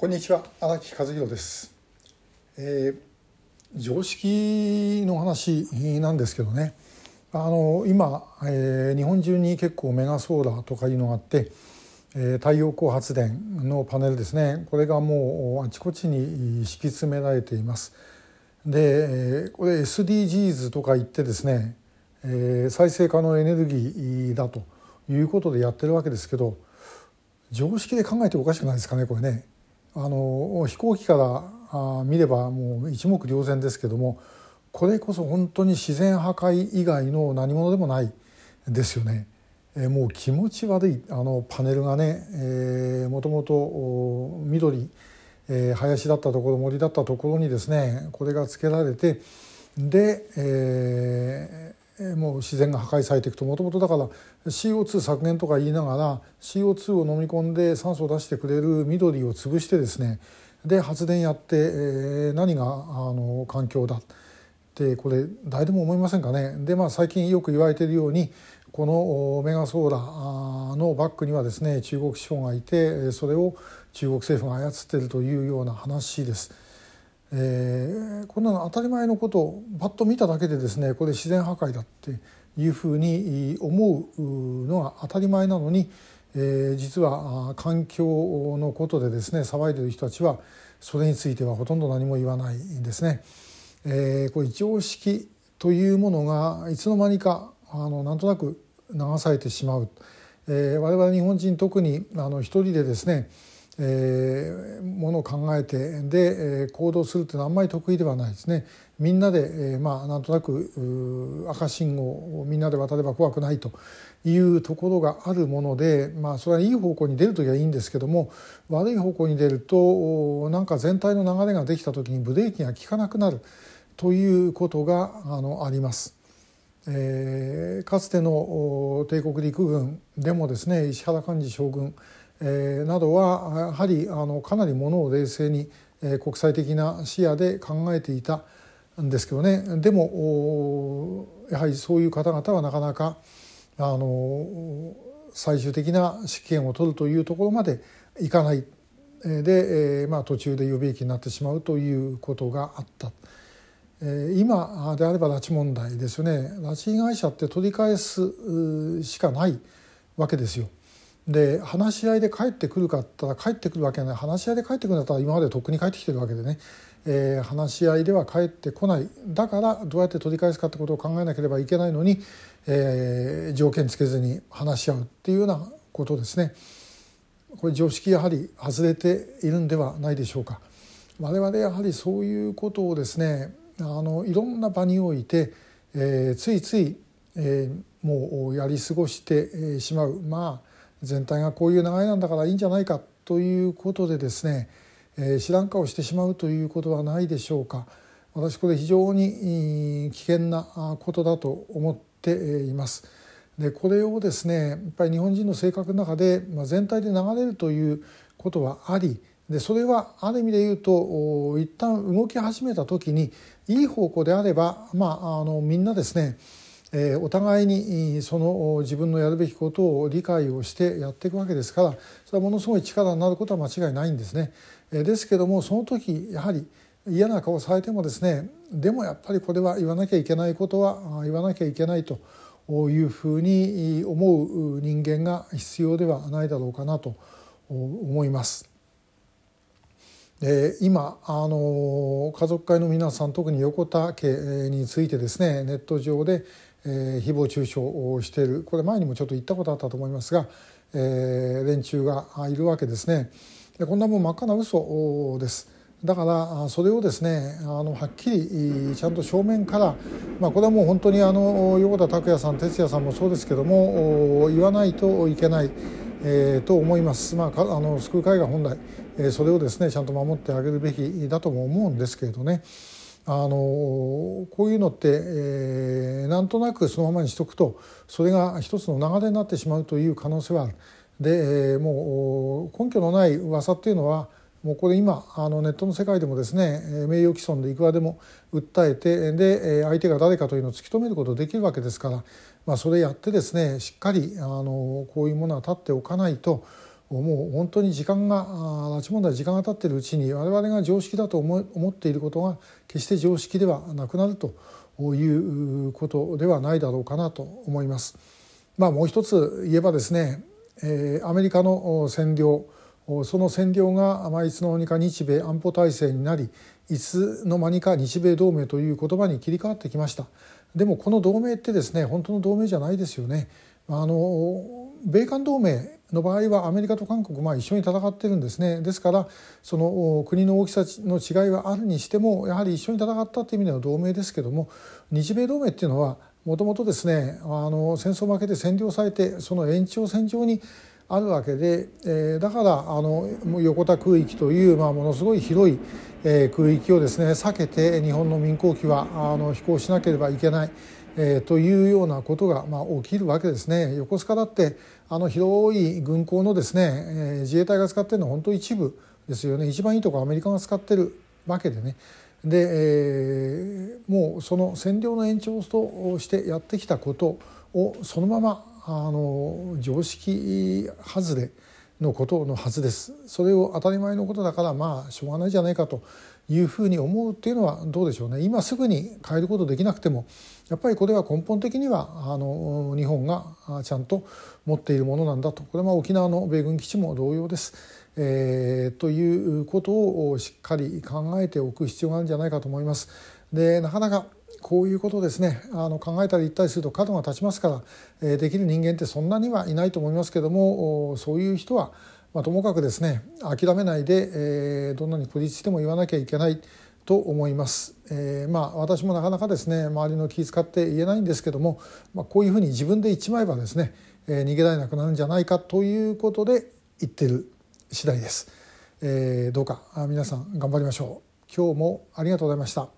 こんにちは荒木和弘です、えー、常識の話なんですけどね。あの今、えー、日本中に結構メガソーラーとかいうのがあって、えー、太陽光発電のパネルですね。これがもうあちこちに敷き詰められています。でこれ SDGs とか言ってですね、えー、再生可能エネルギーだということでやってるわけですけど常識で考えておかしくないですかねこれね。あの飛行機から見ればもう一目瞭然ですけどもこれこそ本当に自然破壊以外の何者でもないですよね。えもう気持ち悪いあのパネルがね、えー、もともと緑、えー、林だったところ森だったところにですねこれがつけられてで、えもう自然が破壊されていくともともとだから CO2 削減とか言いながら CO2 を飲み込んで酸素を出してくれる緑を潰してですねで発電やって、えー、何があの環境だってこれ誰でも思いませんかね。でまあ最近よく言われているようにこのメガソーラーのバックにはですね中国資本がいてそれを中国政府が操っているというような話です。えー、こんなの当たり前のことをパッと見ただけでですねこれ自然破壊だっていうふうに思うのが当たり前なのに、えー、実は環境のことでですね騒いでる人たちはそれについてはほとんど何も言わないんですね。えー、これ常識というものがいつの間にかあのなんとなく流されてしまう、えー、我々日本人特にあの一人でですねえー、ものを考えてで、えー、行動するというのはあんまり得意ではないですね。みんなで、えー、まあなんとなく赤信号をみんなで渡れば怖くないというところがあるもので、まあそれはいい方向に出る時はいいんですけども悪い方向に出るとなんか全体の流れができた時にブレーキが効かなくなるということがあのあります。えー、かつての帝国陸軍でもですね石原幹事将軍えー、などはやはりあのかなりものを冷静に、えー、国際的な視野で考えていたんですけどねでもやはりそういう方々はなかなかあの最終的な指揮権を取るというところまでいかないで、えーまあ、途中で予備役になってしまうということがあった。えー、今であれば拉致問題ですよね拉致被害者って取り返すしかないわけですよ。で話し合いで帰ってくるかったら帰ってくるわけない。話し合いで帰ってくるんだったら今までとっくに帰ってきてるわけでね、えー、話し合いでは帰ってこない。だからどうやって取り返すかってことを考えなければいけないのに、えー、条件つけずに話し合うっていうようなことですね。これ常識やはり外れているんではないでしょうか。我々やはりそういうことをですねあのいろんな場において、えー、ついつい、えー、もうやり過ごしてしまう。まあ全体がこういう流れなんだからいいんじゃないかということでですね、えー、知らん顔してしまうということはないでしょうか私これ非常に危険なことだと思っています。でこれをですねやっぱり日本人の性格の中で、まあ、全体で流れるということはありでそれはある意味で言うと一旦動き始めた時にいい方向であれば、まあ、あのみんなですねえ、お互いにその自分のやるべきことを理解をしてやっていくわけですからそれはものすごい力になることは間違いないんですね。え、ですけどもその時やはり嫌な顔されてもですねでもやっぱりこれは言わなきゃいけないことは言わなきゃいけないというふうに思う人間が必要ではないだろうかなと思います。で今あの家族会の皆さん特に横田家についてですねネット上でえー、誹謗中傷をしているこれ前にもちょっと言ったことあったと思いますが、えー、連中がいるわけですね。でこんなもん真っ赤な嘘です。だからそれをですねあのはっきりちゃんと正面から、まあ、これはもう本当にあの横田拓也さん哲也さんもそうですけども言わないといけない、えー、と思います。まあ、あの救う会が本来、えー、それをですねちゃんと守ってあげるべきだとも思うんですけれどね。あのこういうのって、えー、なんとなくそのままにしとくとそれが一つの流れになってしまうという可能性はある。で、えー、もう根拠のない噂っていうのはもうこれ今あのネットの世界でもですね名誉毀損でいくらでも訴えてで相手が誰かというのを突き止めることできるわけですから、まあ、それやってですねしっかりあのこういうものは立っておかないともう本当に時間が拉致問題時間が経っているうちに我々が常識だと思思っていることが決して常識ではなくなるということではないだろうかなと思います。まあ、もう一つ言えばですね、えー、アメリカの占領その占領が、まあ、いつの間にか日米安保体制になりいつの間にか日米同盟という言葉に切り替わってきましたでもこの同盟ってですね本当の同盟じゃないですよねあの米韓同盟の場合はアメリカと韓国まあ一緒に戦ってるんですねですからその国の大きさの違いはあるにしてもやはり一緒に戦ったという意味での同盟ですけども日米同盟っていうのはもともとですねあの戦争負けで占領されてその延長線上にあるわけで、えー、だからあの横田空域という、まあ、ものすごい広い、えー、空域をですね避けて日本の民航機はあの飛行しなければいけない、えー、というようなことが、まあ、起きるわけですね。横須賀だってあの広い軍港のですね、えー、自衛隊が使ってるのは本当一部ですよね一番いいところアメリカが使ってるわけでね。で、えー、もうその占領の延長としてやってきたことをそのままあの常識外れのことのはずですそれを当たり前のことだからまあしょうがないじゃないかというふうに思うっていうのはどうでしょうね今すぐに変えることできなくてもやっぱりこれは根本的にはあの日本がちゃんと持っているものなんだとこれは沖縄の米軍基地も同様です。えー、ということをしっかり考えておく必要があるんじゃないかと思います。でなかなかこういうことですねあの考えたり言ったりすると角が立ちますから、えー、できる人間ってそんなにはいないと思いますけどもそういう人は、まあ、ともかくですね諦めないで、えー、どんなに孤立しても言わなきゃいけないと思います。えー、まあ私もなかなかですね周りの気遣って言えないんですけども、まあ、こういうふうに自分で言っちまえばですね、えー、逃げられなくなるんじゃないかということで言ってる次第です。えー、どうか皆さん頑張りましょう。今日もありがとうございました。